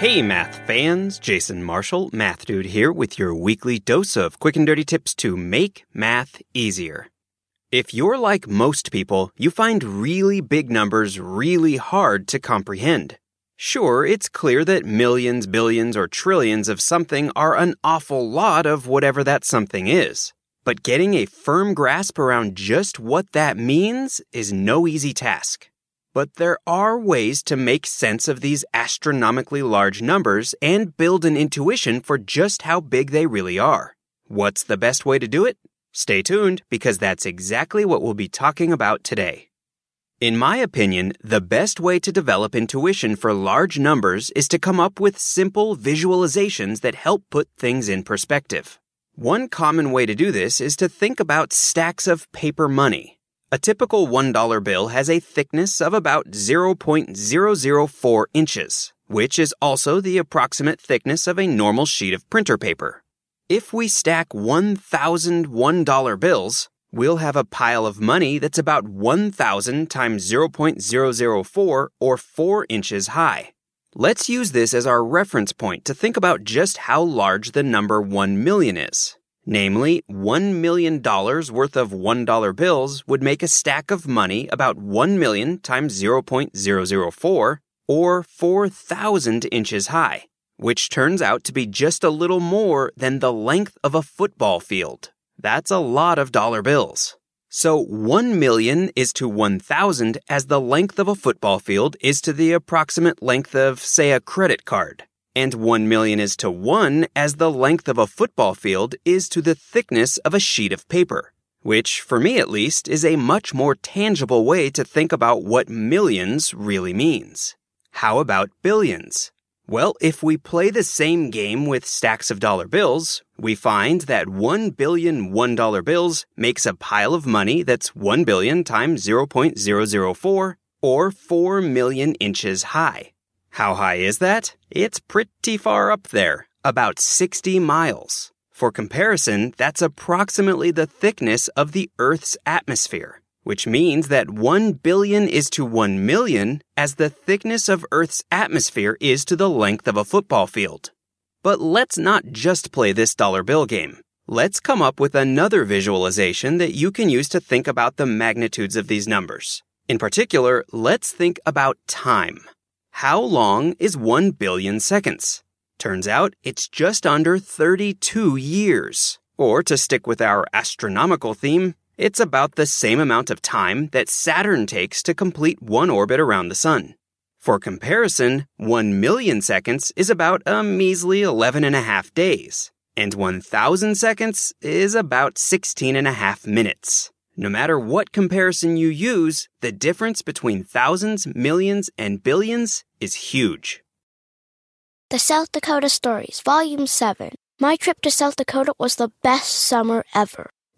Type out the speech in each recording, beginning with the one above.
Hey, math fans! Jason Marshall, Math Dude here with your weekly dose of quick and dirty tips to make math easier. If you're like most people, you find really big numbers really hard to comprehend. Sure, it's clear that millions, billions, or trillions of something are an awful lot of whatever that something is. But getting a firm grasp around just what that means is no easy task. But there are ways to make sense of these astronomically large numbers and build an intuition for just how big they really are. What's the best way to do it? Stay tuned because that's exactly what we'll be talking about today. In my opinion, the best way to develop intuition for large numbers is to come up with simple visualizations that help put things in perspective. One common way to do this is to think about stacks of paper money. A typical $1 bill has a thickness of about 0.004 inches, which is also the approximate thickness of a normal sheet of printer paper. If we stack 1,000 $1 bills, we'll have a pile of money that's about 1,000 times 0.004 or 4 inches high. Let's use this as our reference point to think about just how large the number 1 million is. Namely, $1 million worth of $1 bills would make a stack of money about 1 million times 0.004 or 4,000 inches high, which turns out to be just a little more than the length of a football field. That's a lot of dollar bills. So 1 million is to 1,000 as the length of a football field is to the approximate length of, say, a credit card and 1 million is to 1 as the length of a football field is to the thickness of a sheet of paper, which, for me at least, is a much more tangible way to think about what millions really means. How about billions? Well, if we play the same game with stacks of dollar bills, we find that 1 billion $1 bills makes a pile of money that's 1 billion times 0.004 or 4 million inches high. How high is that? It's pretty far up there, about 60 miles. For comparison, that's approximately the thickness of the Earth's atmosphere, which means that 1 billion is to 1 million as the thickness of Earth's atmosphere is to the length of a football field. But let's not just play this dollar bill game. Let's come up with another visualization that you can use to think about the magnitudes of these numbers. In particular, let's think about time. How long is 1 billion seconds? Turns out it's just under 32 years. Or to stick with our astronomical theme, it's about the same amount of time that Saturn takes to complete one orbit around the Sun. For comparison, 1 million seconds is about a measly 11 and a half days, and 1,000 seconds is about 16 and a half minutes. No matter what comparison you use, the difference between thousands, millions, and billions is huge. The South Dakota Stories, Volume 7. My trip to South Dakota was the best summer ever.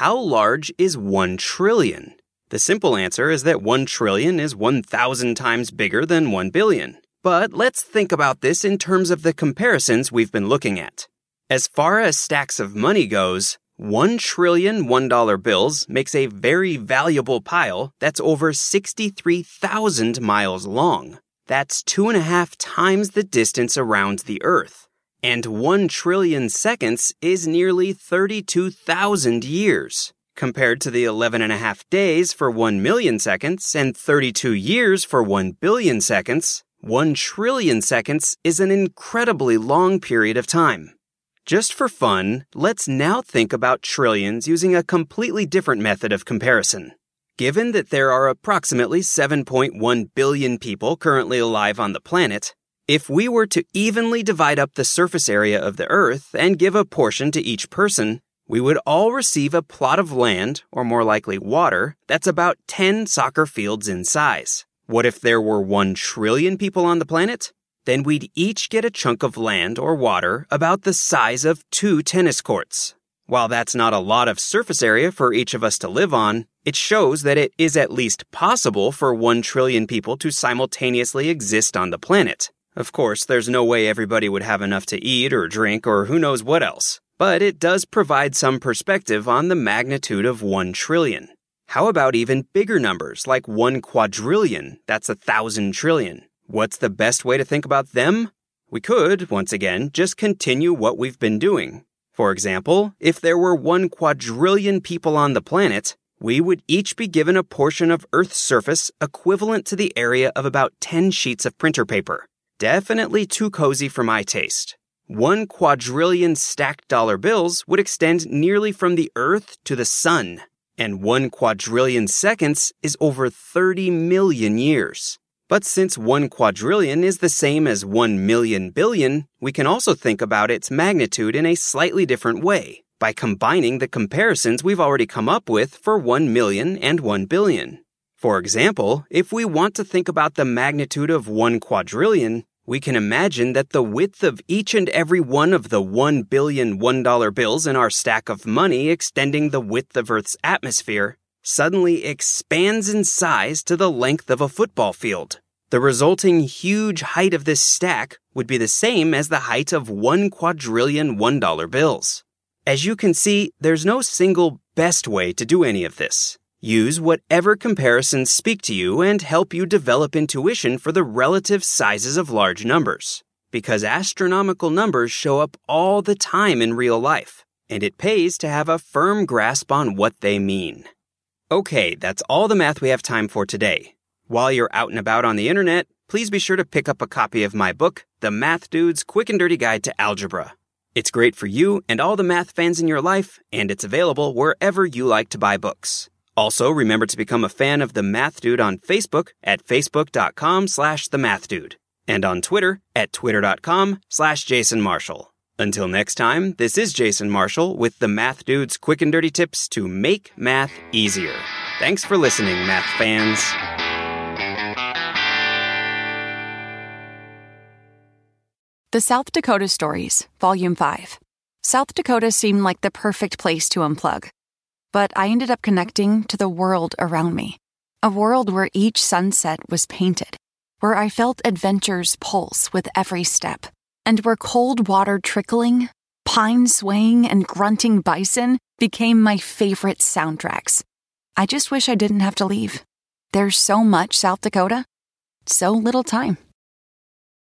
how large is 1 trillion? The simple answer is that 1 trillion is 1,000 times bigger than 1 billion. But let's think about this in terms of the comparisons we've been looking at. As far as stacks of money goes, 1 trillion $1 bills makes a very valuable pile that's over 63,000 miles long. That's two and a half times the distance around the Earth. And 1 trillion seconds is nearly 32,000 years. compared to the 11 and a half days for 1 million seconds and 32 years for 1 billion seconds, 1 trillion seconds is an incredibly long period of time. Just for fun, let's now think about trillions using a completely different method of comparison. Given that there are approximately 7.1 billion people currently alive on the planet, if we were to evenly divide up the surface area of the Earth and give a portion to each person, we would all receive a plot of land, or more likely water, that's about 10 soccer fields in size. What if there were 1 trillion people on the planet? Then we'd each get a chunk of land or water about the size of two tennis courts. While that's not a lot of surface area for each of us to live on, it shows that it is at least possible for 1 trillion people to simultaneously exist on the planet. Of course, there's no way everybody would have enough to eat or drink or who knows what else. But it does provide some perspective on the magnitude of 1 trillion. How about even bigger numbers like 1 quadrillion? That's a thousand trillion. What's the best way to think about them? We could, once again, just continue what we've been doing. For example, if there were 1 quadrillion people on the planet, we would each be given a portion of Earth's surface equivalent to the area of about 10 sheets of printer paper. Definitely too cozy for my taste. One quadrillion stacked dollar bills would extend nearly from the Earth to the Sun, and one quadrillion seconds is over 30 million years. But since one quadrillion is the same as one million billion, we can also think about its magnitude in a slightly different way by combining the comparisons we've already come up with for 1 million and 1 billion. For example, if we want to think about the magnitude of one quadrillion, we can imagine that the width of each and every one of the 1 billion $1 bills in our stack of money extending the width of Earth's atmosphere suddenly expands in size to the length of a football field. The resulting huge height of this stack would be the same as the height of 1 quadrillion $1 bills. As you can see, there's no single best way to do any of this. Use whatever comparisons speak to you and help you develop intuition for the relative sizes of large numbers. Because astronomical numbers show up all the time in real life, and it pays to have a firm grasp on what they mean. Okay, that's all the math we have time for today. While you're out and about on the internet, please be sure to pick up a copy of my book, The Math Dude's Quick and Dirty Guide to Algebra. It's great for you and all the math fans in your life, and it's available wherever you like to buy books. Also, remember to become a fan of The Math Dude on Facebook at facebook.com slash The Math Dude and on Twitter at twitter.com slash Jason Marshall. Until next time, this is Jason Marshall with The Math Dude's quick and dirty tips to make math easier. Thanks for listening, math fans. The South Dakota Stories, Volume 5. South Dakota seemed like the perfect place to unplug but I ended up connecting to the world around me. A world where each sunset was painted, where I felt adventure's pulse with every step, and where cold water trickling, pine swaying, and grunting bison became my favorite soundtracks. I just wish I didn't have to leave. There's so much South Dakota, so little time.